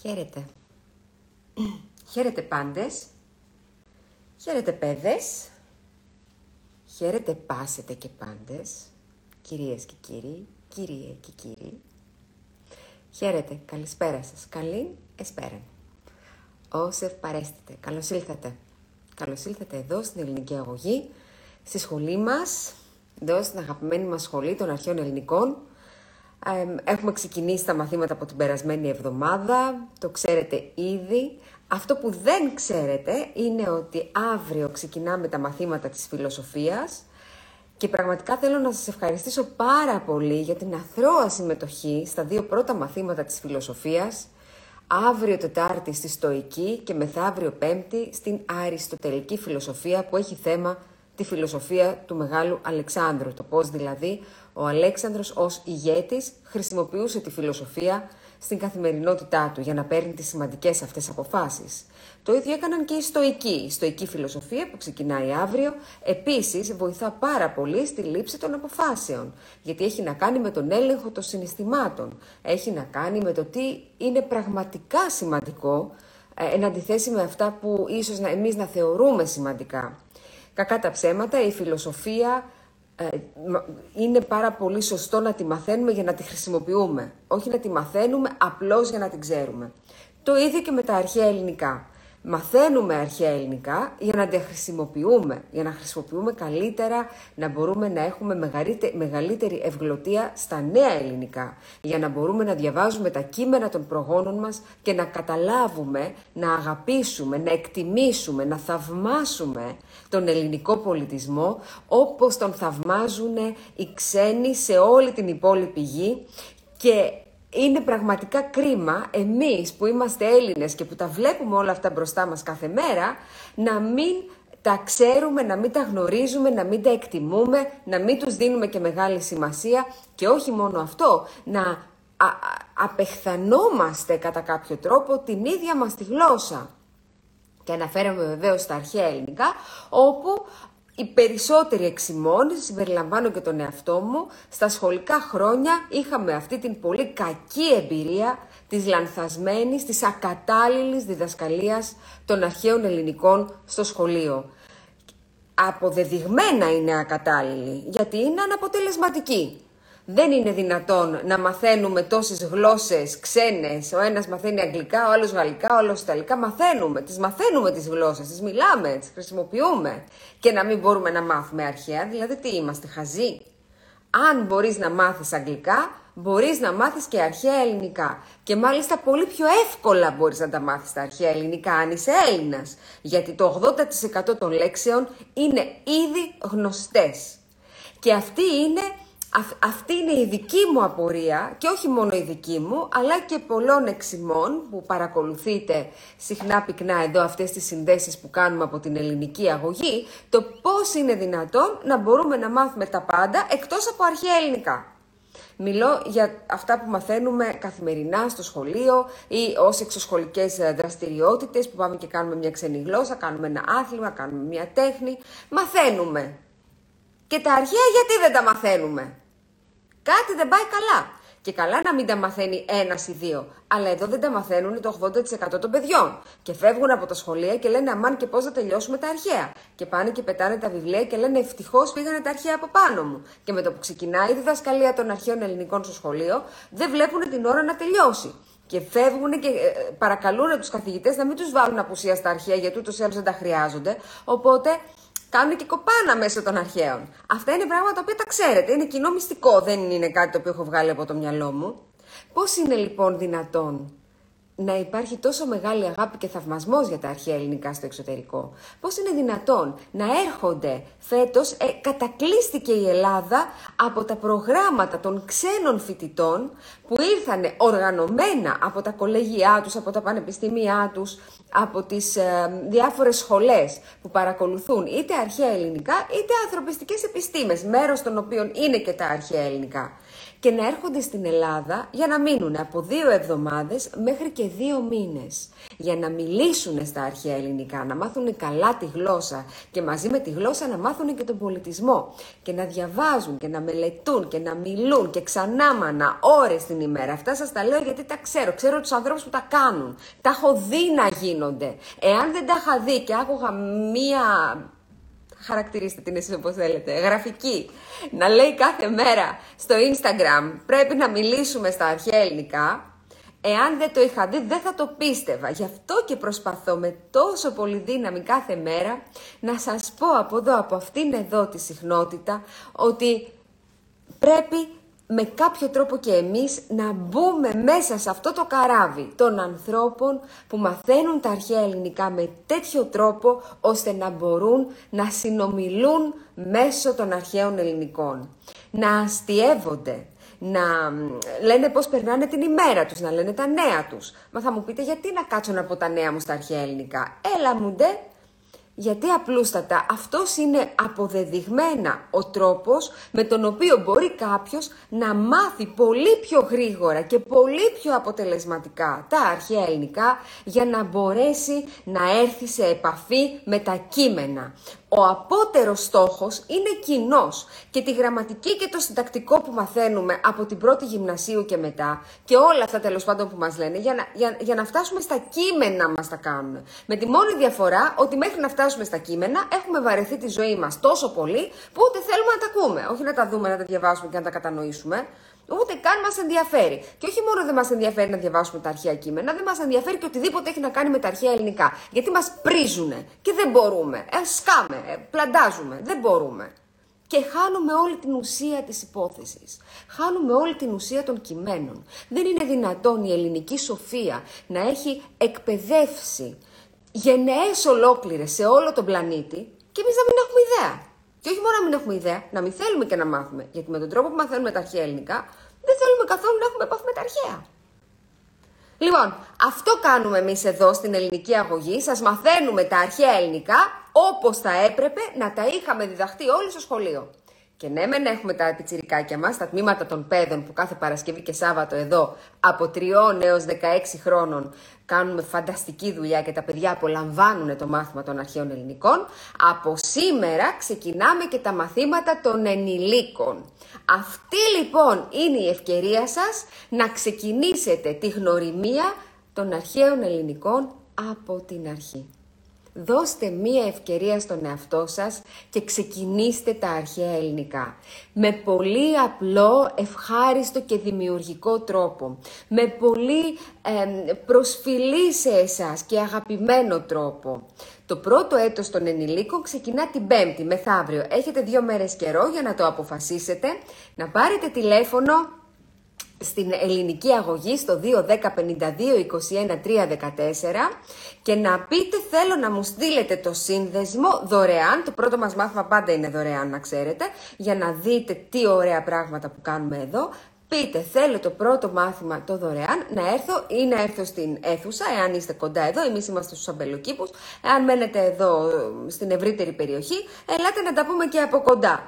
Χαίρετε. Χαίρετε πάντες. Χαίρετε παιδες. Χαίρετε πάσετε και πάντες. Κυρίες και κύριοι. Κύριε και κύριοι. Χαίρετε. Καλησπέρα σας. Καλή εσπέρα. Όσεφ παρέστητε. Καλώς ήλθατε. Καλώς ήλθατε εδώ στην ελληνική αγωγή. Στη σχολή μας. Εδώ στην αγαπημένη μας σχολή των αρχαίων ελληνικών. Έχουμε ξεκινήσει τα μαθήματα από την περασμένη εβδομάδα, το ξέρετε ήδη. Αυτό που δεν ξέρετε είναι ότι αύριο ξεκινάμε τα μαθήματα της φιλοσοφίας και πραγματικά θέλω να σας ευχαριστήσω πάρα πολύ για την αθρώα συμμετοχή στα δύο πρώτα μαθήματα της φιλοσοφίας, αύριο Τετάρτη στη Στοική και μεθαύριο Πέμπτη στην Αριστοτελική Φιλοσοφία που έχει θέμα τη φιλοσοφία του Μεγάλου Αλεξάνδρου. Το πώς δηλαδή ο Αλέξανδρος ως ηγέτης χρησιμοποιούσε τη φιλοσοφία στην καθημερινότητά του για να παίρνει τις σημαντικές αυτές αποφάσεις. Το ίδιο έκαναν και οι στοικοί. Η στοική φιλοσοφία που ξεκινάει αύριο επίσης βοηθά πάρα πολύ στη λήψη των αποφάσεων γιατί έχει να κάνει με τον έλεγχο των συναισθημάτων. Έχει να κάνει με το τι είναι πραγματικά σημαντικό ε, εν αντιθέσει με αυτά που ίσως να, εμείς να θεωρούμε σημαντικά. Κακά τα ψέματα, η φιλοσοφία ε, είναι πάρα πολύ σωστό να τη μαθαίνουμε για να τη χρησιμοποιούμε. Όχι να τη μαθαίνουμε απλώς για να την ξέρουμε. Το ίδιο και με τα αρχαία ελληνικά μαθαίνουμε αρχαία ελληνικά για να τα χρησιμοποιούμε, για να χρησιμοποιούμε καλύτερα, να μπορούμε να έχουμε μεγαλύτερη ευγλωτία στα νέα ελληνικά, για να μπορούμε να διαβάζουμε τα κείμενα των προγόνων μας και να καταλάβουμε, να αγαπήσουμε, να εκτιμήσουμε, να θαυμάσουμε τον ελληνικό πολιτισμό όπως τον θαυμάζουν οι ξένοι σε όλη την υπόλοιπη γη και είναι πραγματικά κρίμα εμείς που είμαστε Έλληνες και που τα βλέπουμε όλα αυτά μπροστά μας κάθε μέρα, να μην τα ξέρουμε, να μην τα γνωρίζουμε, να μην τα εκτιμούμε, να μην τους δίνουμε και μεγάλη σημασία και όχι μόνο αυτό, να απεχθανόμαστε κατά κάποιο τρόπο την ίδια μας τη γλώσσα. Και αναφέραμε βεβαίως στα αρχαία ελληνικά, όπου οι περισσότεροι εξημών, συμπεριλαμβάνω και τον εαυτό μου, στα σχολικά χρόνια είχαμε αυτή την πολύ κακή εμπειρία της λανθασμένης, της ακατάλληλης διδασκαλίας των αρχαίων ελληνικών στο σχολείο. Αποδεδειγμένα είναι ακατάλληλη, γιατί είναι αναποτελεσματική. Δεν είναι δυνατόν να μαθαίνουμε τόσες γλώσσες ξένες. Ο ένας μαθαίνει αγγλικά, ο άλλος γαλλικά, ο άλλος ιταλικά. Μαθαίνουμε, τις μαθαίνουμε τις γλώσσες, τις μιλάμε, τις χρησιμοποιούμε. Και να μην μπορούμε να μάθουμε αρχαία, δηλαδή τι είμαστε, χαζοί. Αν μπορείς να μάθεις αγγλικά, μπορείς να μάθεις και αρχαία ελληνικά. Και μάλιστα πολύ πιο εύκολα μπορείς να τα μάθεις τα αρχαία ελληνικά αν είσαι Έλληνας. Γιατί το 80% των λέξεων είναι ήδη γνωστές. Και αυτή είναι αυτή είναι η δική μου απορία και όχι μόνο η δική μου, αλλά και πολλών εξημών που παρακολουθείτε συχνά πυκνά εδώ αυτές τις συνδέσεις που κάνουμε από την ελληνική αγωγή, το πώς είναι δυνατόν να μπορούμε να μάθουμε τα πάντα εκτός από αρχαία ελληνικά. Μιλώ για αυτά που μαθαίνουμε καθημερινά στο σχολείο ή ως εξωσχολικές δραστηριότητες που πάμε και κάνουμε μια ξένη γλώσσα, κάνουμε ένα άθλημα, κάνουμε μια τέχνη. Μαθαίνουμε. Και τα αρχαία γιατί δεν τα μαθαίνουμε; Κάτι δεν πάει καλά. Και καλά να μην τα μαθαίνει ένας ή δύο. Αλλά εδώ δεν τα μαθαίνουν το 80% των παιδιών. Και φεύγουν από τα σχολεία και λένε Αμάν και πώς θα τελειώσουμε τα αρχαία; Και πάνε και πετάνε τα βιβλία και λένε Ευτυχώς πήγανε τα αρχαία από πάνω μου. Και με το που ξεκινάει η διδασκαλία των αρχαίων ελληνικών στο σχολείο, δεν βλέπουν την ώρα να τελειώσει. Και φεύγουν και ε, παρακαλούν τους καθηγητές να μην τους βάλουν απουσία στα αρχαία γιατί ούτως ή άλλως δεν τα χρειάζονται. Οπότε κάνουν και κοπάνα μέσω των αρχαίων. Αυτά είναι πράγματα τα οποία τα ξέρετε. Είναι κοινό μυστικό, δεν είναι κάτι το οποίο έχω βγάλει από το μυαλό μου. Πώς είναι λοιπόν δυνατόν να υπάρχει τόσο μεγάλη αγάπη και θαυμασμός για τα αρχαία ελληνικά στο εξωτερικό; Πώς είναι δυνατόν να έρχονται φέτος, ε, κατακλείστηκε η Ελλάδα από τα προγράμματα των ξένων φοιτητών που ήρθαν οργανωμένα από τα κολέγια τους, από τα πανεπιστήμια τους, από τις ε, διάφορες σχολές που παρακολουθούν είτε αρχαία ελληνικά είτε ανθρωπιστικές επιστήμες, μέρος των οποίων είναι και τα αρχαία ελληνικά. και να έρχονται στην Ελλάδα για να μείνουν από δύο εβδομάδες μέχρι και δύο μήνες. Για να μιλήσουν στα αρχαία ελληνικά, να μάθουν καλά τη γλώσσα και μαζί με τη γλώσσα να μάθουν και τον πολιτισμό. Και να διαβάζουν και να μελετούν και να μιλούν και ξανά μανα ώρες την ημέρα. Αυτά σας τα λέω γιατί τα ξέρω. Ξέρω τους ανθρώπους που τα κάνουν. Τα έχω δει να γίνονται. Εάν δεν τα είχα δει και άκουγα μία χαρακτηρίστε την εσείς όπως θέλετε, γραφική, να λέει κάθε μέρα στο Instagram πρέπει να μιλήσουμε στα αρχαία ελληνικά, εάν δεν το είχα δει δεν θα το πίστευα. Γι' αυτό και προσπαθώ με τόσο πολύ δύναμη κάθε μέρα να σας πω από εδώ, από αυτήν εδώ τη συχνότητα, ότι πρέπει με κάποιο τρόπο και εμείς να μπούμε μέσα σε αυτό το καράβι των ανθρώπων που μαθαίνουν τα αρχαία ελληνικά με τέτοιο τρόπο ώστε να μπορούν να συνομιλούν μέσω των αρχαίων ελληνικών. Να αστειεύονται, να λένε πώς περνάνε την ημέρα τους, να λένε τα νέα τους. Μα θα μου πείτε γιατί να κάτσω να πω τα νέα μου στα αρχαία ελληνικά; Έλα μου ντε, γιατί απλούστατα αυτός είναι αποδεδειγμένα ο τρόπος με τον οποίο μπορεί κάποιος να μάθει πολύ πιο γρήγορα και πολύ πιο αποτελεσματικά τα αρχαία ελληνικά για να μπορέσει να έρθει σε επαφή με τα κείμενα. Ο απότερος στόχος είναι κοινός και τη γραμματική και το συντακτικό που μαθαίνουμε από την πρώτη γυμνασίου και μετά και όλα αυτά τέλος πάντων που μας λένε για να, για, για να φτάσουμε στα κείμενα μας τα κάνουμε. Με τη μόνη διαφορά ότι μέχρι να φτάσουμε στα κείμενα έχουμε βαρεθεί τη ζωή μας τόσο πολύ που ούτε θέλουμε να τα ακούμε. Όχι να τα δούμε, να τα διαβάσουμε και να τα κατανοήσουμε. Ούτε καν μας ενδιαφέρει. Και όχι μόνο δεν μας ενδιαφέρει να διαβάσουμε τα αρχαία κείμενα, δεν μας ενδιαφέρει και οτιδήποτε έχει να κάνει με τα αρχαία ελληνικά. Γιατί μας πρίζουν και δεν μπορούμε. Ε, σκάμε, ε, πλαντάζουμε, δεν μπορούμε. Και χάνουμε όλη την ουσία της υπόθεσης. Χάνουμε όλη την ουσία των κειμένων. Δεν είναι δυνατόν η ελληνική σοφία να έχει εκπαιδεύσει γενναίες ολόκληρες σε όλο τον πλανήτη και εμείς να μην έχουμε ιδέα. Και όχι μόνο να μην έχουμε ιδέα, να μην θέλουμε και να μάθουμε. Γιατί με τον τρόπο που μαθαίνουμε τα αρχαία ελληνικά, δεν θέλουμε καθόλου να έχουμε επαφή με τα αρχαία. Λοιπόν, αυτό κάνουμε εμείς εδώ στην ελληνική αγωγή. Σας μαθαίνουμε τα αρχαία ελληνικά όπως θα έπρεπε να τα είχαμε διδαχτεί όλοι στο σχολείο. Και ναι, μεν έχουμε τα πιτσιρικάκια μας, τα τμήματα των παιδών που κάθε Παρασκευή και Σάββατο εδώ από 3 έως 16 χρόνων κάνουμε φανταστική δουλειά και τα παιδιά απολαμβάνουν το μάθημα των αρχαίων ελληνικών. Από σήμερα ξεκινάμε και τα μαθήματα των ενηλίκων. Αυτή λοιπόν είναι η ευκαιρία σας να ξεκινήσετε τη γνωριμία των αρχαίων ελληνικών από την αρχή. Δώστε μία ευκαιρία στον εαυτό σας και ξεκινήστε τα αρχαία ελληνικά. Με πολύ απλό, ευχάριστο και δημιουργικό τρόπο. Με πολύ ε, προσφυλή σε εσάς και αγαπημένο τρόπο. Το πρώτο έτος των ενηλίκων ξεκινά την Πέμπτη, μεθαύριο. Έχετε δύο μέρες καιρό για να το αποφασίσετε, να πάρετε τηλέφωνο στην ελληνική αγωγή στο 2 10 52 21 3 14 και να πείτε θέλω να μου στείλετε το σύνδεσμο δωρεάν, το πρώτο μας μάθημα πάντα είναι δωρεάν να ξέρετε, για να δείτε τι ωραία πράγματα που κάνουμε εδώ. Πείτε θέλω το πρώτο μάθημα το δωρεάν να έρθω ή να έρθω στην αίθουσα, εάν είστε κοντά εδώ, εμείς είμαστε στους αμπελοκήπους, εάν μένετε εδώ στην ευρύτερη περιοχή, ελάτε να τα πούμε και από κοντά.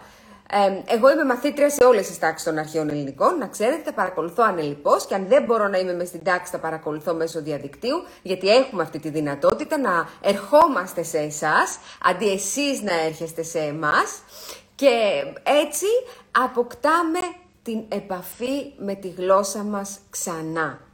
Ε, εγώ είμαι μαθήτρια σε όλες τις τάξεις των αρχαίων ελληνικών. Να ξέρετε, τα παρακολουθώ ανελειπώς και αν δεν μπορώ να είμαι μες στην τάξη, τα παρακολουθώ μέσω διαδικτύου, γιατί έχουμε αυτή τη δυνατότητα να ερχόμαστε σε εσάς, αντί εσείς να έρχεστε σε εμάς. Και έτσι αποκτάμε την επαφή με τη γλώσσα μας ξανά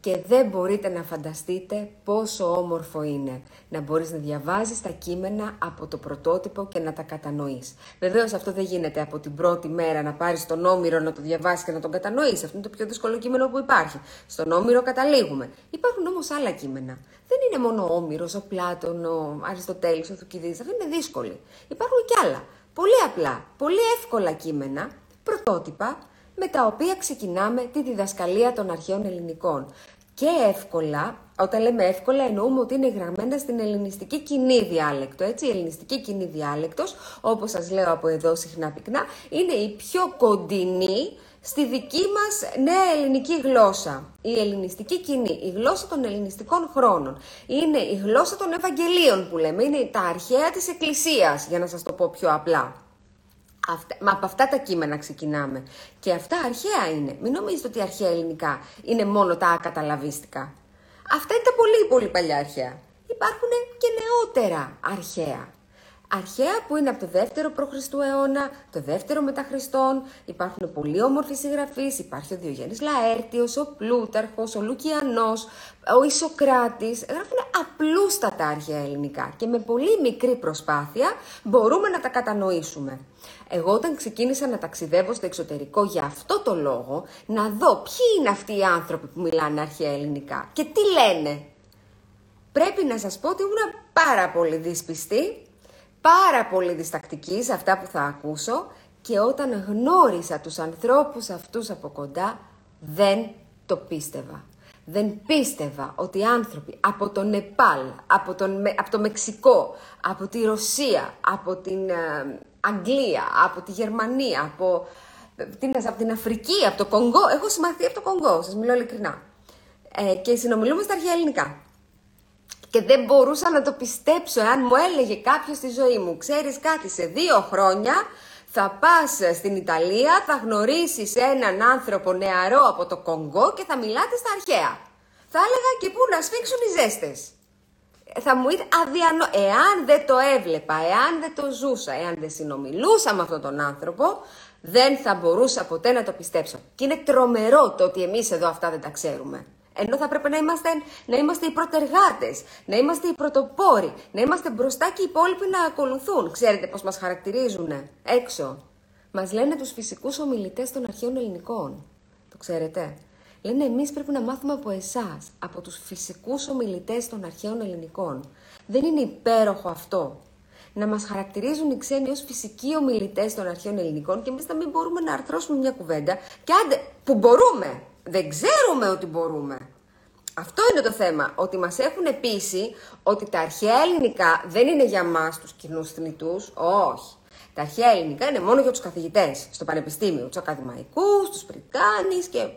και δεν μπορείτε να φανταστείτε πόσο όμορφο είναι να μπορείς να διαβάζεις τα κείμενα από το πρωτότυπο και να τα κατανοείς. Βεβαίως αυτό δεν γίνεται από την πρώτη μέρα να πάρεις τον Όμηρο να το διαβάσεις και να τον κατανοείς. Αυτό είναι το πιο δύσκολο κείμενο που υπάρχει. Στον Όμηρο καταλήγουμε. Υπάρχουν όμως άλλα κείμενα. Δεν είναι μόνο ο Όμηρος, ο Πλάτων, ο Αριστοτέλης, ο Θουκυδής. Αυτά είναι δύσκολοι. Υπάρχουν και άλλα. Πολύ απλά, πολύ εύκολα κείμενα, πρωτότυπα, με τα οποία ξεκινάμε τη διδασκαλία των αρχαίων ελληνικών. Και εύκολα, όταν λέμε εύκολα εννοούμε ότι είναι γραμμένα στην ελληνιστική κοινή διάλεκτο, έτσι, η ελληνιστική κοινή διάλεκτος, όπως σας λέω από εδώ συχνά πυκνά, είναι η πιο κοντινή στη δική μας νέα ελληνική γλώσσα. Η ελληνιστική κοινή, η γλώσσα των ελληνιστικών χρόνων. Είναι η γλώσσα των Ευαγγελίων που λέμε, είναι τα αρχαία της Εκκλησίας, για να σας το πω πιο απλά. Αυτά, μα από αυτά τα κείμενα ξεκινάμε. Και αυτά αρχαία είναι. Μην νομίζετε ότι αρχαία ελληνικά είναι μόνο τα ακαταλαβίστικα. Αυτά είναι τα πολύ πολύ παλιά αρχαία. Υπάρχουν και νεότερα αρχαία αρχαία που είναι από το δεύτερο π.Χ. αιώνα, το δεύτερο μετά Χριστόν. Υπάρχουν πολύ όμορφοι συγγραφείς, υπάρχει ο Διογέννης Λαέρτιος, ο Πλούταρχος, ο Λουκιανός, ο Ισοκράτης. Γράφουν απλούστατα αρχαία ελληνικά και με πολύ μικρή προσπάθεια μπορούμε να τα κατανοήσουμε. Εγώ όταν ξεκίνησα να ταξιδεύω στο εξωτερικό για αυτό το λόγο, να δω ποιοι είναι αυτοί οι άνθρωποι που μιλάνε αρχαία ελληνικά και τι λένε. Πρέπει να σας πω ότι ήμουν πάρα πολύ δυσπιστή πάρα πολύ διστακτική σε αυτά που θα ακούσω και όταν γνώρισα τους ανθρώπους αυτούς από κοντά δεν το πίστευα. Δεν πίστευα ότι οι άνθρωποι από το Νεπάλ, από, τον, από το Μεξικό, από τη Ρωσία, από την ε, Αγγλία, από τη Γερμανία, από την, από την Αφρική, από το Κονγκό, έχω συμμαθεί από το Κονγκό, σας μιλώ ειλικρινά. Ε, και συνομιλούμε στα αρχαία ελληνικά. Και δεν μπορούσα να το πιστέψω εάν μου έλεγε κάποιος στη ζωή μου, ξέρεις κάτι, σε δύο χρόνια θα πας στην Ιταλία, θα γνωρίσεις έναν άνθρωπο νεαρό από το Κονγκό και θα μιλάτε στα αρχαία. Θα έλεγα και πού να σφίξουν οι ζέστες. Θα μου ήταν αδιανό... Εάν δεν το έβλεπα, εάν δεν το ζούσα, εάν δεν συνομιλούσα με αυτόν τον άνθρωπο, δεν θα μπορούσα ποτέ να το πιστέψω. Και είναι τρομερό το ότι εμείς εδώ αυτά δεν τα ξέρουμε. Ενώ θα πρέπει να είμαστε, να είμαστε οι πρωτεργάτες, να είμαστε οι πρωτοπόροι, να είμαστε μπροστά και οι υπόλοιποι να ακολουθούν. Ξέρετε πώς μας χαρακτηρίζουν έξω. Μας λένε τους φυσικούς ομιλητές των αρχαίων ελληνικών. Το ξέρετε; Λένε εμείς πρέπει να μάθουμε από εσάς, από τους φυσικούς ομιλητές των αρχαίων ελληνικών. Δεν είναι υπέροχο αυτό; Να μας χαρακτηρίζουν οι ξένοι ως φυσικοί ομιλητές των αρχαίων ελληνικών και εμείς να μην μπορούμε να αρθρώσουμε μια κουβέντα. Και άντε, που μπορούμε, δεν ξέρουμε ότι μπορούμε. Αυτό είναι το θέμα, ότι μας έχουν πείσει ότι τα αρχαία ελληνικά δεν είναι για μας τους κοινούς θνητούς, όχι. Τα αρχαία ελληνικά είναι μόνο για τους καθηγητές στο πανεπιστήμιο, τους ακαδημαϊκούς, τους πριτάνης και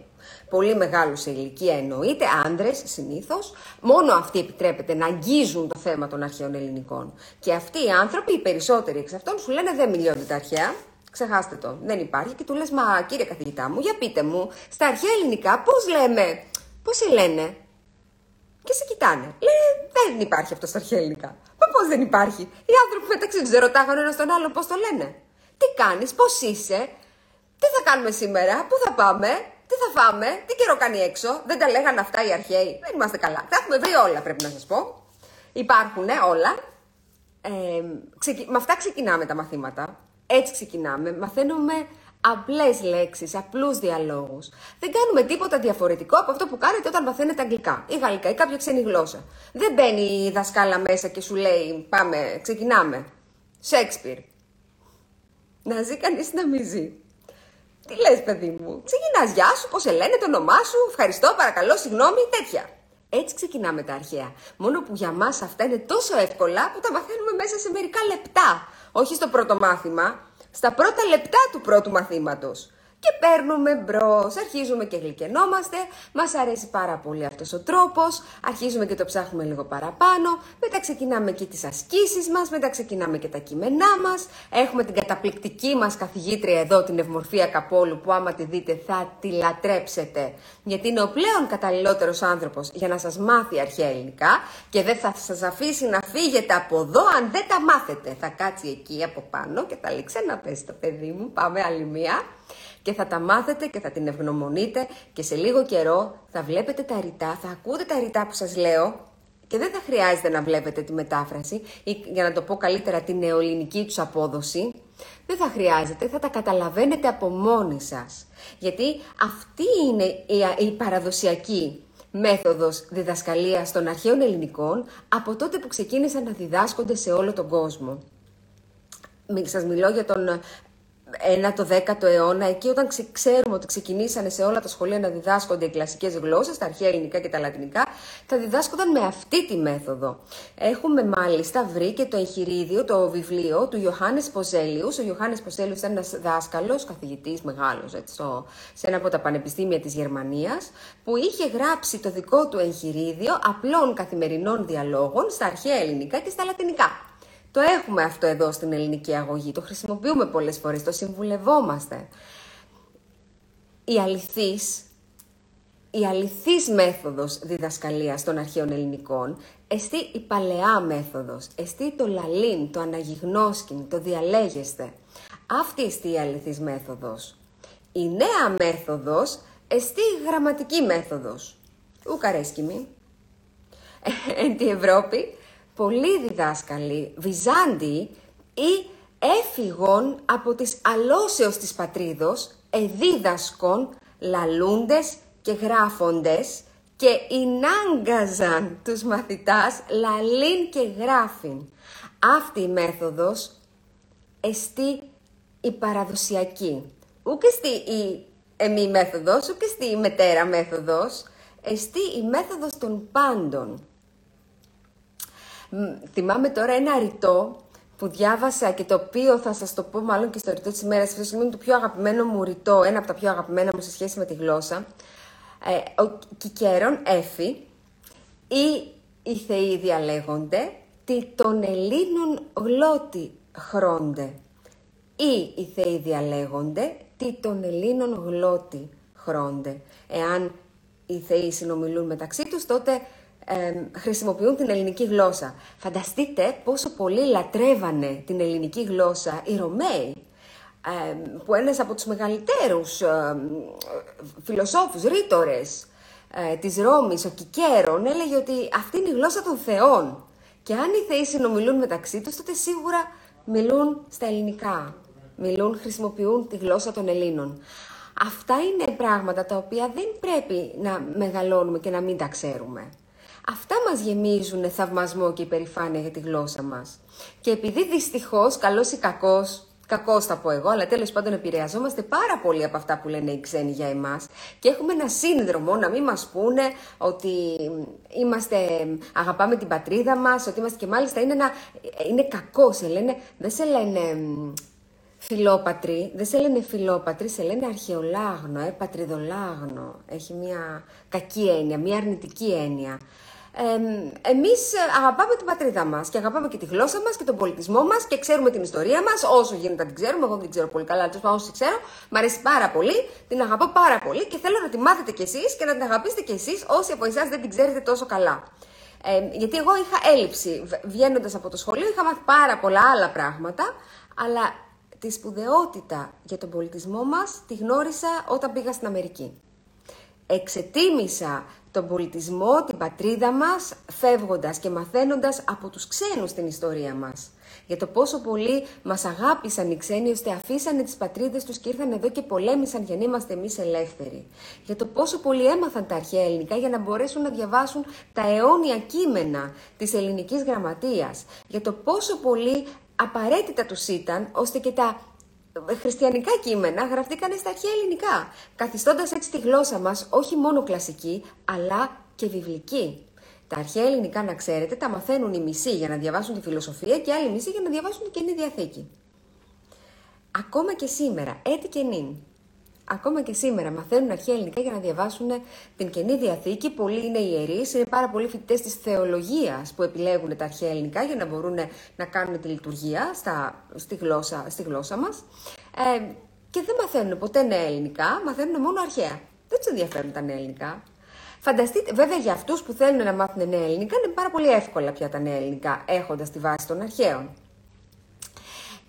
πολύ μεγάλους σε ηλικία εννοείται, άντρες συνήθως. Μόνο αυτοί επιτρέπεται να αγγίζουν το θέμα των αρχαίων ελληνικών. Και αυτοί οι άνθρωποι, οι περισσότεροι εξ αυτών, σου λένε δεν μιλιώνται τα αρχαία, Ξεχάστε το. Δεν υπάρχει. Και του λες, Μα κύριε καθηγητά μου, για πείτε μου, στα αρχαία ελληνικά πώς λέμε, πώς σε λένε; Και σε κοιτάνε. Λέει, δεν υπάρχει αυτό στα αρχαία ελληνικά. Μα πώς δεν υπάρχει; Οι άνθρωποι μεταξύ τους δεν ρωτάγανε ένα τον άλλο πώς το λένε. Τι κάνεις, πώς είσαι, τι θα κάνουμε σήμερα, πού θα πάμε, τι θα φάμε, τι καιρό κάνει έξω; Δεν τα λέγανε αυτά οι αρχαίοι. Δεν είμαστε καλά. Τα έχουμε βρει όλα, πρέπει να σας πω. Υπάρχουν όλα. Ε, ξεκι... Με αυτά ξεκινάμε τα μαθήματα. Έτσι ξεκινάμε. Μαθαίνουμε απλές λέξεις, απλούς διαλόγους. Δεν κάνουμε τίποτα διαφορετικό από αυτό που κάνετε όταν μαθαίνετε αγγλικά ή γαλλικά ή κάποια ξένη γλώσσα. Δεν μπαίνει η δασκάλα μέσα και σου λέει Πάμε, ξεκινάμε. Σέξπιρ. Να ζει κανείς να μην ζει. Τι λες παιδί μου, ξεκινάς, γεια σου, πώς σε λένε, το όνομά σου, ευχαριστώ, παρακαλώ, συγγνώμη, τέτοια. Έτσι ξεκινάμε τα αρχαία. Μόνο που για μας αυτά είναι τόσο εύκολα που τα μαθαίνουμε μέσα σε μερικά λεπτά. Όχι στο πρώτο μάθημα, στα πρώτα λεπτά του πρώτου μαθήματος και παίρνουμε μπρος. Αρχίζουμε και γλυκενόμαστε. Μας αρέσει πάρα πολύ αυτός ο τρόπος. Αρχίζουμε και το ψάχνουμε λίγο παραπάνω. Μετά ξεκινάμε και τις ασκήσεις μας. Μετά ξεκινάμε και τα κείμενά μας. Έχουμε την καταπληκτική μας καθηγήτρια εδώ, την Ευμορφία Καπόλου, που άμα τη δείτε θα τη λατρέψετε. Γιατί είναι ο πλέον καταλληλότερος άνθρωπος για να σας μάθει αρχαία ελληνικά και δεν θα σας αφήσει να φύγετε από εδώ αν δεν τα μάθετε. Θα κάτσει εκεί από πάνω και θα λέει πέσει το παιδί μου. Πάμε άλλη μία και θα τα μάθετε και θα την ευγνωμονείτε και σε λίγο καιρό θα βλέπετε τα ρητά, θα ακούτε τα ρητά που σας λέω και δεν θα χρειάζεται να βλέπετε τη μετάφραση ή για να το πω καλύτερα την νεοελληνική τους απόδοση. Δεν θα χρειάζεται, θα τα καταλαβαίνετε από μόνοι σας. Γιατί αυτή είναι η παραδοσιακή μέθοδος διδασκαλίας των αρχαίων ελληνικών από τότε που ξεκίνησαν να διδάσκονται σε όλο τον κόσμο. Σας μιλώ για τον ένα το 10ο αιώνα, εκεί όταν ξέρουμε ότι ξεκινήσανε σε όλα τα σχολεία να διδάσκονται οι κλασικές γλώσσες, τα αρχαία ελληνικά και τα λατινικά, θα διδάσκονταν με αυτή τη μέθοδο. Έχουμε μάλιστα βρει και το εγχειρίδιο, το βιβλίο του Ιωάννης Ποζέλιους. Ο Ιωάννης Ποζέλιους ήταν ένας δάσκαλος, καθηγητής μεγάλος σε ένα από τα πανεπιστήμια της Γερμανίας, που είχε γράψει το δικό του εγχειρίδιο απλών καθημερινών διαλόγων στα αρχαία ελληνικά και στα λατινικά. Το έχουμε αυτό εδώ στην ελληνική αγωγή, το χρησιμοποιούμε πολλές φορές, το συμβουλευόμαστε. Η αληθής, η αληθής μέθοδος διδασκαλίας των αρχαίων ελληνικών εστί η παλαιά μέθοδος, εστί το λαλήν, το αναγυγνώσκιν, το διαλέγεστε. Αυτή εστί η αληθής μέθοδος. Η νέα μέθοδος εστί η γραμματική μέθοδος. Ουκαρέσκημη. Εν τη Ευρώπη, πολλοί διδάσκαλοι, Βυζάντιοι ή έφυγον από τις αλώσεως της πατρίδος, εδίδασκον, λαλούντες και γράφοντες και ενάγκαζαν τους μαθητάς λαλήν και γράφην. Αυτή η μέθοδος εστί η παραδοσιακή. Ούτε στη η εμή μέθοδος, ούτε στη η μετέρα μέθοδος, εστί η μέθοδος των πάντων. Θυμάμαι τώρα ένα ρητό που διάβασα και το οποίο θα σας το πω μάλλον και στο ρητό της ημέρας. Αυτό είναι το πιο αγαπημένο μου ρητό, ένα από τα πιο αγαπημένα μου σε σχέση με τη γλώσσα. Ε, ο Κικέρον έφη ή οι θεοί διαλέγονται τι των Ελλήνων γλώτη χρώνται. Ή οι θεοί διαλέγονται τι των Ελλήνων γλώτη χρώνται. Εάν οι θεοί συνομιλούν μεταξύ τους, τότε χρησιμοποιούν την ελληνική γλώσσα. Φανταστείτε πόσο πολύ λατρεύανε την ελληνική γλώσσα οι Ρωμαίοι, που ένας από τους μεγαλύτερους ε, φιλοσόφους, ρήτορες ε, της Ρώμης, ο Κικέρον, έλεγε ότι αυτή είναι η γλώσσα των θεών. Και αν οι θεοί συνομιλούν μεταξύ τους, τότε σίγουρα μιλούν στα ελληνικά. Μιλούν, χρησιμοποιούν τη γλώσσα των Ελλήνων. Αυτά είναι πράγματα τα οποία δεν πρέπει να μεγαλώνουμε και να μην τα ξέρουμε. Αυτά μας γεμίζουν θαυμασμό και υπερηφάνεια για τη γλώσσα μας. Και επειδή δυστυχώς, καλός ή κακός, κακός θα πω εγώ, αλλά τέλος πάντων επηρεαζόμαστε πάρα πολύ από αυτά που λένε οι ξένοι για εμάς και έχουμε ένα σύνδρομο να μην μας πούνε ότι είμαστε, αγαπάμε την πατρίδα μας, ότι είμαστε και μάλιστα είναι, ένα, είναι κακός, σε λένε, δεν σε λένε φιλόπατροι, δεν σε λένε φιλόπατροι, σε λένε αρχαιολάγνο, ε, πατριδολάγνο. Έχει μια κακή έννοια, μια αρνητική έννοια. Ε, εμείς αγαπάμε την πατρίδα μας και αγαπάμε και τη γλώσσα μας και τον πολιτισμό μας και ξέρουμε την ιστορία μας όσο γίνεται να την ξέρουμε. Εγώ δεν την ξέρω πολύ καλά, αλλά όσο ξέρω, μου αρέσει πάρα πολύ, την αγαπώ πάρα πολύ και θέλω να τη μάθετε κι εσείς και να την αγαπήσετε κι εσείς όσοι από εσάς δεν την ξέρετε τόσο καλά. Ε, γιατί εγώ είχα έλλειψη. Βγαίνοντας από το σχολείο, είχα μάθει πάρα πολλά άλλα πράγματα, αλλά τη σπουδαιότητα για τον πολιτισμό μας τη γνώρισα όταν πήγα στην Αμερική. Εξετίμησα τον πολιτισμό, την πατρίδα μας, φεύγοντας και μαθαίνοντας από τους ξένους την ιστορία μας. Για το πόσο πολύ μας αγάπησαν οι ξένοι, ώστε αφήσανε τις πατρίδες τους και ήρθαν εδώ και πολέμησαν για να είμαστε εμείς ελεύθεροι. Για το πόσο πολύ έμαθαν τα αρχαία ελληνικά για να μπορέσουν να διαβάσουν τα αιώνια κείμενα της ελληνικής γραμματείας. Για το πόσο πολύ απαραίτητα τους ήταν, ώστε και τα χριστιανικά κείμενα γραφτήκαν στα αρχαία ελληνικά, καθιστώντας έτσι τη γλώσσα μας όχι μόνο κλασική, αλλά και βιβλική. Τα αρχαία ελληνικά, να ξέρετε, τα μαθαίνουν οι μισοί για να διαβάσουν τη φιλοσοφία και άλλοι μισοί για να διαβάσουν την Καινή Διαθήκη. Ακόμα και σήμερα, έτη και νυν, ακόμα και σήμερα μαθαίνουν αρχαία ελληνικά για να διαβάσουν την Καινή Διαθήκη. Πολλοί είναι ιερείς, είναι πάρα πολλοί φοιτητές της θεολογίας που επιλέγουν τα αρχαία ελληνικά για να μπορούν να κάνουν τη λειτουργία στα, στη, γλώσσα, στη γλώσσα μας. Ε, και δεν μαθαίνουν ποτέ νέα ελληνικά, μαθαίνουν μόνο αρχαία. Δεν τους ενδιαφέρουν τα νέα ελληνικά. Φανταστείτε, βέβαια για αυτούς που θέλουν να μάθουν νέα ελληνικά είναι πάρα πολύ εύκολα πια τα νέα ελληνικά, έχοντας τη βάση των αρχαίων.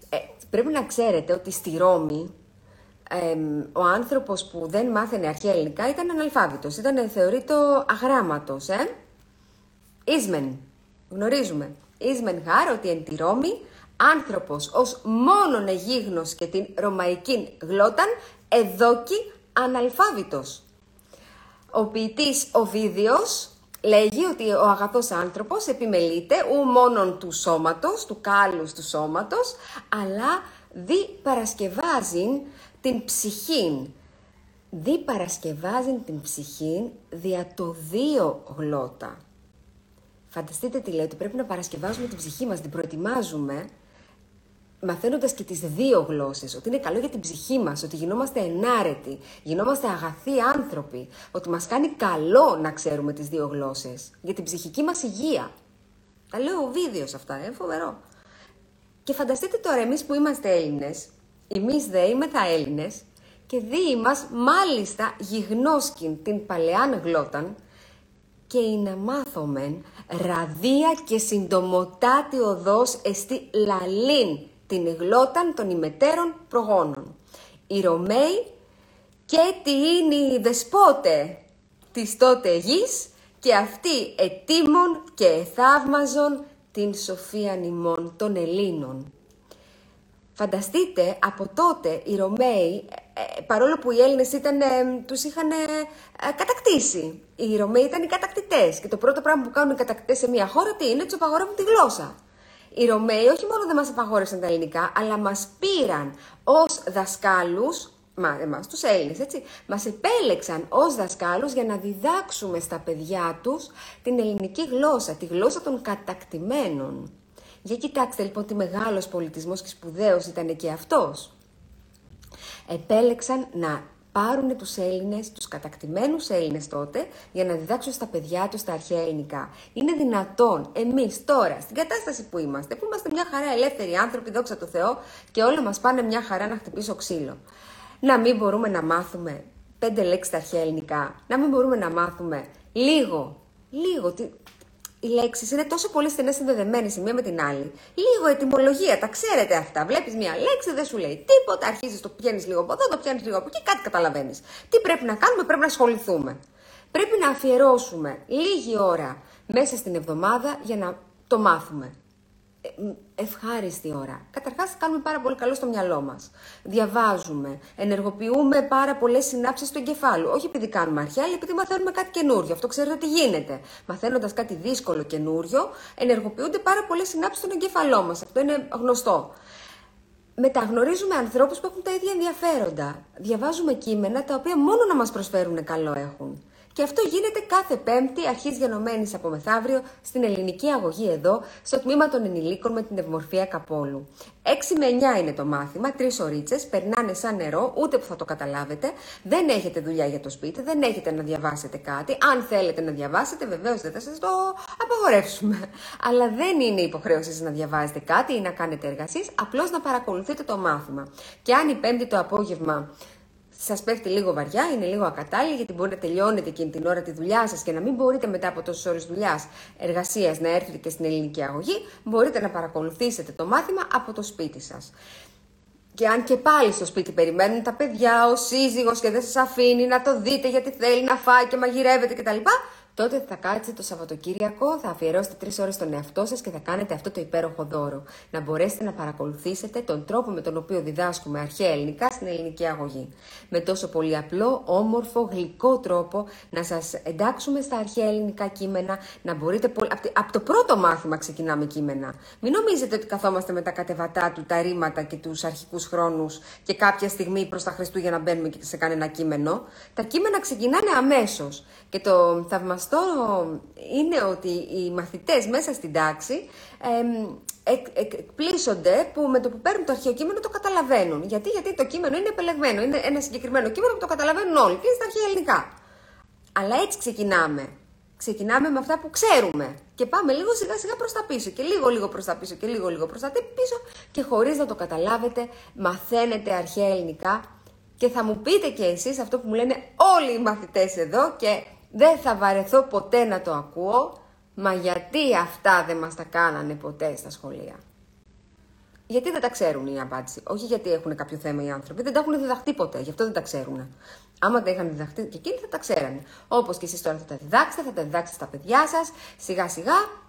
Ε, πρέπει να ξέρετε ότι στη Ρώμη ο άνθρωπος που δεν μάθαινε αρχαία ελληνικά ήταν αναλφάβητος, ήταν θεωρείται αγράμματος, ε; Ίσμεν, γνωρίζουμε. Ίσμεν γάρ ότι εν τη Ρώμη άνθρωπος ως μόνον εγίγνος και την ρωμαϊκή γλώταν εδόκι αναλφάβητος. Ο ποιητής Οβίδιος λέγει ότι ο αγαθός άνθρωπος επιμελείται ου μόνον του σώματος, του κάλους του σώματος, αλλά δι παρασκευάζει την ψυχήν. Δι παρασκευάζει την ψυχήν δια το δύο γλώτα. Φανταστείτε τι λέει, ότι πρέπει να παρασκευάζουμε την ψυχή μας, την προετοιμάζουμε, μαθαίνοντας και τις δύο γλώσσες, ότι είναι καλό για την ψυχή μας, ότι γινόμαστε ενάρετοι, γινόμαστε αγαθοί άνθρωποι, ότι μας κάνει καλό να ξέρουμε τις δύο γλώσσες, για την ψυχική μας υγεία. Τα λέω ο Βίδιος αυτά, ε, φοβερό. Και φανταστείτε τώρα εμείς που είμαστε Έλληνες, εμείς δε είμεθα Έλληνες, και δει μας μάλιστα γιγνώσκην την παλαιάν γλώταν, και είναι μάθομεν ραδία και συντομοτάτη οδός εστί λαλήν την γλώταν των ημετέρων προγόνων. Οι Ρωμαίοι και τι είναι οι δεσπότε της τότε γης και αυτοί ετήμων και εθαύμαζον την σοφία νημών των Ελλήνων. Φανταστείτε, από τότε οι Ρωμαίοι, ε, παρόλο που οι Έλληνες ήταν, ε, τους είχαν ε, κατακτήσει. Οι Ρωμαίοι ήταν οι κατακτητές και το πρώτο πράγμα που κάνουν οι κατακτητές σε μια χώρα τι είναι, τους απαγορεύουν τη γλώσσα. Οι Ρωμαίοι όχι μόνο δεν μας απαγόρευσαν τα ελληνικά, αλλά μας πήραν ως δασκάλους μα, εμάς τους Έλληνες, έτσι, μας επέλεξαν ως δασκάλους για να διδάξουμε στα παιδιά τους την ελληνική γλώσσα, τη γλώσσα των κατακτημένων. Για κοιτάξτε λοιπόν τι μεγάλος πολιτισμός και σπουδαίος ήταν και αυτός. Επέλεξαν να πάρουν τους Έλληνες, τους κατακτημένους Έλληνες τότε, για να διδάξουν στα παιδιά τους τα αρχαία ελληνικά. Είναι δυνατόν εμείς τώρα, στην κατάσταση που είμαστε, που είμαστε μια χαρά ελεύθεροι άνθρωποι, δόξα τω Θεώ, και όλα μας πάνε μια χαρά να χτυπήσω ξύλο να μην μπορούμε να μάθουμε πέντε λέξεις στα αρχαία ελληνικά, να μην μπορούμε να μάθουμε λίγο, λίγο, τι, οι λέξεις είναι τόσο πολύ στενές συνδεδεμένε η μία με την άλλη. Λίγο ετοιμολογία, τα ξέρετε αυτά. Βλέπεις μία λέξη, δεν σου λέει τίποτα, αρχίζεις το πιάνει λίγο από εδώ, το πιάνει λίγο από εκεί, κάτι καταλαβαίνεις. Τι πρέπει να κάνουμε, πρέπει να ασχοληθούμε. Πρέπει να αφιερώσουμε λίγη ώρα μέσα στην εβδομάδα για να το μάθουμε ευχάριστη ώρα. Καταρχάς, κάνουμε πάρα πολύ καλό στο μυαλό μας. Διαβάζουμε, ενεργοποιούμε πάρα πολλές συνάψεις του εγκεφάλου. Όχι επειδή κάνουμε αρχαία, αλλά επειδή μαθαίνουμε κάτι καινούριο. Αυτό ξέρετε τι γίνεται. Μαθαίνοντας κάτι δύσκολο καινούριο, ενεργοποιούνται πάρα πολλές συνάψεις στον εγκεφαλό μας. Αυτό είναι γνωστό. Μεταγνωρίζουμε ανθρώπους που έχουν τα ίδια ενδιαφέροντα. Διαβάζουμε κείμενα τα οποία μόνο να μας προσφέρουν καλό έχουν. Και αυτό γίνεται κάθε Πέμπτη, αρχής γενομένης από μεθαύριο, στην ελληνική αγωγή εδώ, στο τμήμα των ενηλίκων με την ευμορφία Καπόλου. 6 με 9 είναι το μάθημα, τρεις ωρίτσε, περνάνε σαν νερό, ούτε που θα το καταλάβετε. Δεν έχετε δουλειά για το σπίτι, δεν έχετε να διαβάσετε κάτι. Αν θέλετε να διαβάσετε, βεβαίως δεν θα σας το απαγορεύσουμε. Αλλά δεν είναι υποχρέωση να διαβάζετε κάτι ή να κάνετε εργασίες, απλώς να παρακολουθείτε το μάθημα. Και αν η Πέμπτη το απόγευμα σας πέφτει λίγο βαριά, είναι λίγο ακατάλληλη, γιατί μπορεί να τελειώνετε εκείνη την ώρα τη δουλειά σας και να μην μπορείτε μετά από τόσες ώρες δουλειάς, εργασίας να έρθετε και στην ελληνική αγωγή, μπορείτε να παρακολουθήσετε το μάθημα από το σπίτι σας. Και αν και πάλι στο σπίτι περιμένουν τα παιδιά, ο σύζυγος και δεν σας αφήνει να το δείτε γιατί θέλει να φάει και μαγειρεύετε κτλ τότε θα κάτσετε το Σαββατοκύριακο, θα αφιερώσετε τρεις ώρες στον εαυτό σας και θα κάνετε αυτό το υπέροχο δώρο. Να μπορέσετε να παρακολουθήσετε τον τρόπο με τον οποίο διδάσκουμε αρχαία ελληνικά στην ελληνική αγωγή. Με τόσο πολύ απλό, όμορφο, γλυκό τρόπο να σας εντάξουμε στα αρχαία ελληνικά κείμενα, να μπορείτε. Από το πρώτο μάθημα ξεκινάμε κείμενα. Μην νομίζετε ότι καθόμαστε με τα κατεβατά του, τα ρήματα και τους αρχικούς χρόνους και κάποια στιγμή προς τα Χριστούγεννα μπαίνουμε και σε κανένα κείμενο. Τα κείμενα ξεκινάνε αμέσως. Και το θαυμαστικό αυτό είναι ότι οι μαθητές μέσα στην τάξη εκπλήσονται που με το που παίρνουν το αρχαίο κείμενο το καταλαβαίνουν. Γιατί, γιατί το κείμενο είναι επελεγμένο, είναι ένα συγκεκριμένο κείμενο που το καταλαβαίνουν όλοι και είναι στα αρχαία ελληνικά. Αλλά έτσι ξεκινάμε. Ξεκινάμε με αυτά που ξέρουμε και πάμε λίγο σιγά σιγά προς τα πίσω και λίγο λίγο προς τα πίσω και λίγο λίγο προς τα πίσω και χωρίς να το καταλάβετε μαθαίνετε αρχαία ελληνικά και θα μου πείτε και εσείς αυτό που μου λένε όλοι οι μαθητές εδώ και δεν θα βαρεθώ ποτέ να το ακούω, μα γιατί αυτά δεν μας τα κάνανε ποτέ στα σχολεία; Γιατί δεν τα ξέρουν η απάντηση; Όχι γιατί έχουν κάποιο θέμα οι άνθρωποι. Δεν τα έχουν διδαχτεί ποτέ, γι' αυτό δεν τα ξέρουν. Άμα τα είχαν διδαχτεί και εκείνοι θα τα ξέρανε. Όπως και εσείς τώρα θα τα διδάξετε, θα τα διδάξετε στα παιδιά σας, σιγά σιγά.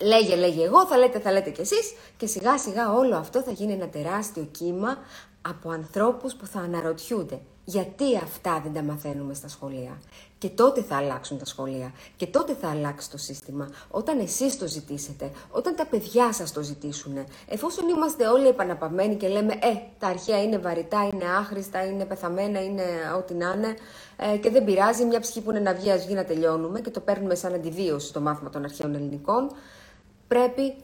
Λέγε, λέγε εγώ, θα λέτε, θα λέτε κι εσείς και σιγά σιγά όλο αυτό θα γίνει ένα τεράστιο κύμα από ανθρώπους που θα αναρωτιούνται γιατί αυτά δεν τα μαθαίνουμε στα σχολεία; Και τότε θα αλλάξουν τα σχολεία. Και τότε θα αλλάξει το σύστημα. Όταν εσείς το ζητήσετε, όταν τα παιδιά σας το ζητήσουν. Εφόσον είμαστε όλοι επαναπαυμένοι και λέμε «Ε, τα αρχαία είναι βαρυτά, είναι άχρηστα, είναι πεθαμένα, είναι ό,τι να είναι» ε, και δεν πειράζει, μια ψυχή που είναι να βγει, ας βγει να τελειώνουμε και το παίρνουμε σαν αντιβίωση στο μάθημα των αρχαίων ελληνικών, πρέπει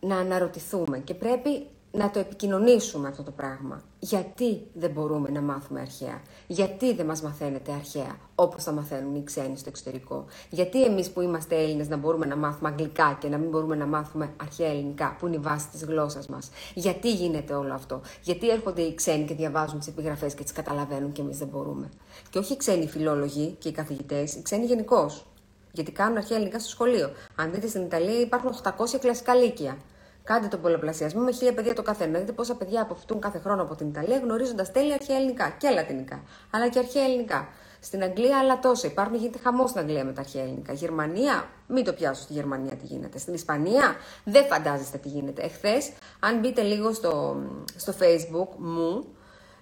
να αναρωτηθούμε και πρέπει να το επικοινωνήσουμε αυτό το πράγμα. Γιατί δεν μπορούμε να μάθουμε αρχαία; Γιατί δεν μας μαθαίνετε αρχαία, όπως θα μαθαίνουν οι ξένοι στο εξωτερικό; Γιατί εμείς που είμαστε Έλληνες να μπορούμε να μάθουμε αγγλικά και να μην μπορούμε να μάθουμε αρχαία ελληνικά, που είναι η βάση της γλώσσας μας; Γιατί γίνεται όλο αυτό; Γιατί έρχονται οι ξένοι και διαβάζουν τις επιγραφές και τις καταλαβαίνουν και εμείς δεν μπορούμε; Και όχι οι ξένοι φιλόλογοι και οι καθηγητές, οι ξένοι γενικώς. Γιατί κάνουν αρχαία ελληνικά στο σχολείο. Αν δείτε στην Ιταλία υπάρχουν 800 κλασικά λύκεια. Κάντε τον πολλαπλασιασμό με χίλια παιδιά το καθένα. Δείτε πόσα παιδιά αποφυτούν κάθε χρόνο από την Ιταλία γνωρίζοντας τέλεια αρχαία ελληνικά και λατινικά, αλλά και αρχαία ελληνικά. Στην Αγγλία άλλα τόσα. Υπάρχουν, γίνεται χαμό στην Αγγλία με τα αρχαία ελληνικά. Γερμανία, μην το πιάσω στη Γερμανία τι γίνεται. Στην Ισπανία, δεν φαντάζεστε τι γίνεται. Εχθές, αν μπείτε λίγο στο, στο Facebook μου,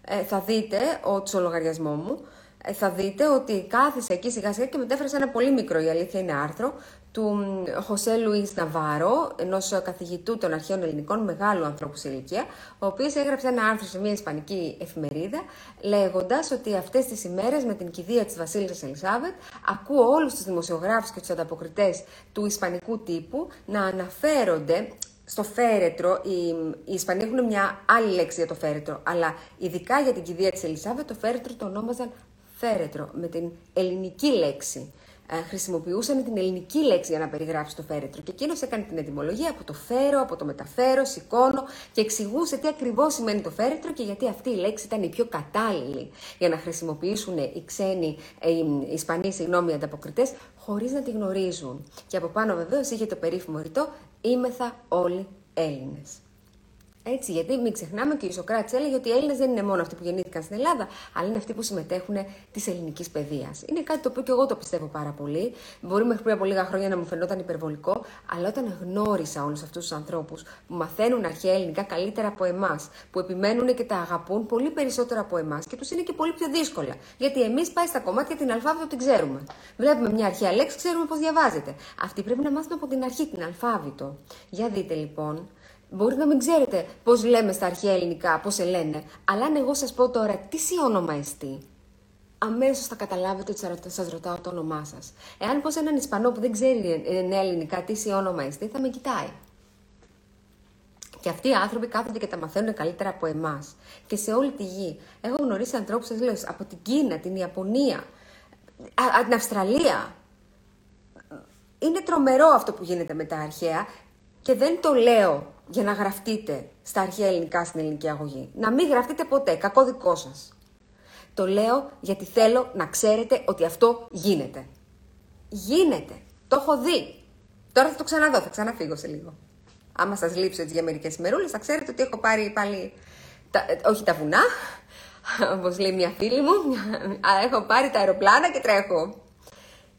ε, θα δείτε, ο, στο λογαριασμό μου, ε, θα δείτε ότι κάθισε εκεί σιγά σιγά και μετέφρασε ένα πολύ μικρό, η αλήθεια είναι άρθρο, του Χωσέ Λουίς Ναβάρο, ενός καθηγητού των αρχαίων ελληνικών, μεγάλου ανθρώπου σε ηλικία, ο οποίος έγραψε ένα άρθρο σε μια ισπανική εφημερίδα, λέγοντας ότι αυτές τις ημέρες με την κηδεία της Βασίλισσας Ελισάβετ, ακούω όλους τους δημοσιογράφους και τους ανταποκριτές του ισπανικού τύπου να αναφέρονται στο φέρετρο, οι, οι Ισπανοί έχουν μια άλλη λέξη για το φέρετρο, αλλά ειδικά για την κηδεία της Ελισάβετ, το φέρετρο το ονόμαζαν φέρετρο, με την ελληνική λέξη. Ε, χρησιμοποιούσαν την ελληνική λέξη για να περιγράψει το φέρετρο. Και εκείνος έκανε την ετοιμολογία από το φέρω, από το μεταφέρω, σηκώνω και εξηγούσε τι ακριβώς σημαίνει το φέρετρο και γιατί αυτή η λέξη ήταν η πιο κατάλληλη για να χρησιμοποιήσουν οι ξένοι, ε, οι Ισπανοί, συγγνώμη, ανταποκριτές, χωρίς να τη γνωρίζουν. Και από πάνω βεβαίως είχε το περίφημο ρητό Είμεθα όλοι Έλληνες. Έτσι, γιατί μην ξεχνάμε και ο Ισοκράτη έλεγε ότι οι Έλληνες δεν είναι μόνο αυτοί που γεννήθηκαν στην Ελλάδα, αλλά είναι αυτοί που συμμετέχουν της ελληνικής παιδείας. Είναι κάτι το οποίο και εγώ το πιστεύω πάρα πολύ. Μπορεί μέχρι πριν από λίγα χρόνια να μου φαινόταν υπερβολικό, αλλά όταν γνώρισα όλους αυτούς τους ανθρώπους που μαθαίνουν αρχαία ελληνικά καλύτερα από εμάς, που επιμένουν και τα αγαπούν πολύ περισσότερο από εμάς και τους είναι και πολύ πιο δύσκολα. Γιατί εμείς πάει στα κομμάτια την αλφάβητο την ξέρουμε. Βλέπουμε μια αρχαία λέξη, ξέρουμε πώς διαβάζεται. Αυτή πρέπει να μάθουμε από την αρχή την αλφάβητο. Για δείτε λοιπόν Μπορεί να μην ξέρετε πώς λέμε στα αρχαία ελληνικά, πώς σε λένε, αλλά αν εγώ σας πω τώρα τι σε όνομα εστί, αμέσως θα καταλάβετε ότι σας ρωτάω το όνομά σας. Εάν πω έναν Ισπανό που δεν ξέρει νέα ελληνικά τι σε όνομα εστί, θα με κοιτάει. Και αυτοί οι άνθρωποι κάθονται και τα μαθαίνουν καλύτερα από εμάς. Και σε όλη τη γη. Έχω γνωρίσει ανθρώπους, σας λέω, από την Κίνα, την Ιαπωνία, την Αυστραλία. Είναι τρομερό αυτό που γίνεται με τα αρχαία και δεν το λέω για να γραφτείτε στα αρχαία ελληνικά στην ελληνική αγωγή. Να μην γραφτείτε ποτέ, κακό δικό σας. Το λέω γιατί θέλω να ξέρετε ότι αυτό γίνεται. Γίνεται. Το έχω δει. Τώρα θα το ξαναδώ, θα ξαναφύγω σε λίγο. Άμα σας λείψω έτσι για μερικές ημερούλες, θα ξέρετε ότι έχω πάρει πάλι, τα, όχι τα βουνά, όπως λέει μια φίλη μου, έχω πάρει τα αεροπλάνα και τρέχω.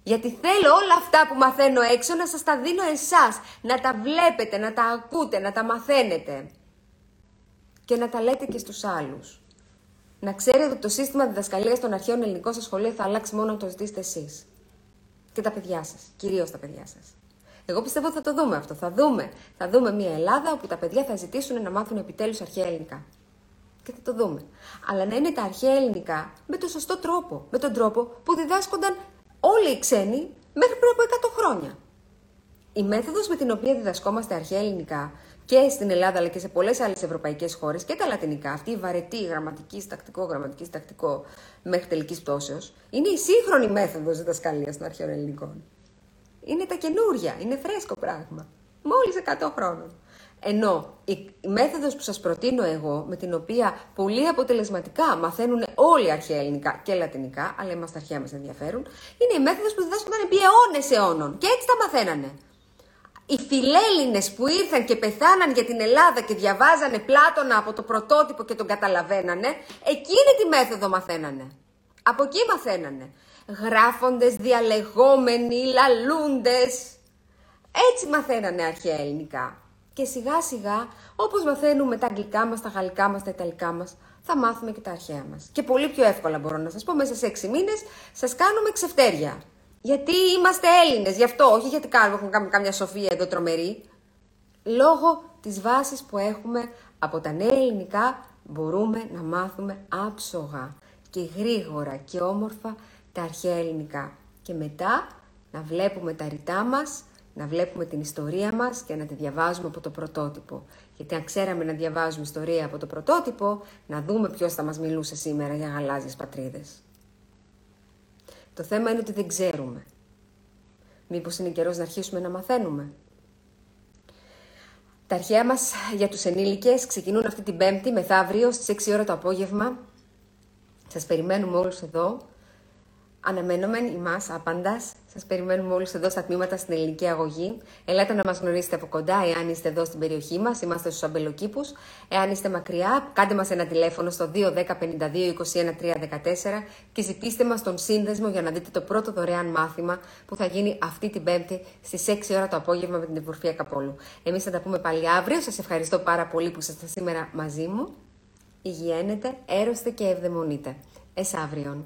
Γιατί θέλω όλα αυτά που μαθαίνω έξω να σας τα δίνω εσάς, να τα βλέπετε, να τα ακούτε, να τα μαθαίνετε και να τα λέτε και στους άλλους. Να ξέρετε ότι το σύστημα διδασκαλίας των αρχαίων ελληνικών στα σχολεία θα αλλάξει μόνο αν το ζητήσετε εσείς. Και τα παιδιά σας, κυρίως τα παιδιά σας. Εγώ πιστεύω ότι θα το δούμε αυτό. Θα δούμε, θα δούμε μια Ελλάδα όπου τα παιδιά θα ζητήσουν να μάθουν επιτέλους αρχαία ελληνικά. Και θα το δούμε. Αλλά να είναι τα αρχαία ελληνικά με τον σωστό τρόπο. Με τον τρόπο που διδάσκονταν όλοι οι ξένοι μέχρι πριν από 100 χρόνια. Η μέθοδος με την οποία διδασκόμαστε αρχαία ελληνικά και στην Ελλάδα αλλά και σε πολλές άλλες ευρωπαϊκές χώρες και τα λατινικά, αυτή η βαρετή γραμματικής, στακτικό, γραμματικής, στακτικό μέχρι τελικής πτώσεως, είναι η σύγχρονη μέθοδος διδασκαλίας των αρχαίων ελληνικών. Είναι τα καινούρια, είναι φρέσκο πράγμα. Μόλις 100 χρόνων. Ενώ η μέθοδος που σας προτείνω εγώ, με την οποία πολύ αποτελεσματικά μαθαίνουν όλοι οι αρχαία ελληνικά και λατινικά, αλλά είμαστε αρχαία μας ενδιαφέρουν, είναι η μέθοδος που διδάσκονταν επί αιώνες αιώνων. Και έτσι τα μαθαίνανε. Οι φιλέλληνες που ήρθαν και πεθάναν για την Ελλάδα και διαβάζανε Πλάτωνα από το πρωτότυπο και τον καταλαβαίνανε, εκείνη τη μέθοδο μαθαίνανε. Από εκεί μαθαίνανε. Γράφοντες, διαλεγόμενοι, λαλούντες. Έτσι μαθαίνανε αρχαία ελληνικά. Και σιγά σιγά, όπως μαθαίνουμε τα αγγλικά μας, τα γαλλικά μας, τα ιταλικά μας, θα μάθουμε και τα αρχαία μας. Και πολύ πιο εύκολα μπορώ να σας πω, μέσα σε έξι μήνες σας κάνουμε ξεφτέρια. Γιατί είμαστε Έλληνες, γι' αυτό, όχι γιατί κάνουμε, έχουμε κάμια σοφία εδώ τρομερή. Λόγω της βάσης που έχουμε από τα νέα ελληνικά μπορούμε να μάθουμε άψογα και γρήγορα και όμορφα τα αρχαία ελληνικά. Και μετά να βλέπουμε τα ρητά μας να βλέπουμε την ιστορία μας και να τη διαβάζουμε από το πρωτότυπο. Γιατί αν ξέραμε να διαβάζουμε ιστορία από το πρωτότυπο, να δούμε ποιος θα μας μιλούσε σήμερα για γαλάζιες πατρίδες. Το θέμα είναι ότι δεν ξέρουμε. Μήπως είναι καιρός να αρχίσουμε να μαθαίνουμε. Τα αρχαία μας για τους ενήλικες ξεκινούν αυτή την Πέμπτη μεθαύριο στις 6 ώρα το απόγευμα. Σας περιμένουμε όλους εδώ. Αναμένομεν ημάς άπαντας. Σας περιμένουμε όλους εδώ στα τμήματα στην ελληνική αγωγή. Ελάτε να μας γνωρίσετε από κοντά, εάν είστε εδώ στην περιοχή μας. Είμαστε στους αμπελοκήπους. Εάν είστε μακριά, κάντε μας ένα τηλέφωνο στο 210 52 21 314 και ζητήστε μας τον σύνδεσμο για να δείτε το πρώτο δωρεάν μάθημα που θα γίνει αυτή την Πέμπτη στις 6 ώρα το απόγευμα με την Ευρωπαϊκή Καπόλου. Εμείς θα τα πούμε πάλι αύριο. Σας ευχαριστώ πάρα πολύ που είστε σήμερα μαζί μου. Υγιένετε, έρωστε και ευδαιμονείτε. Εσάβριον.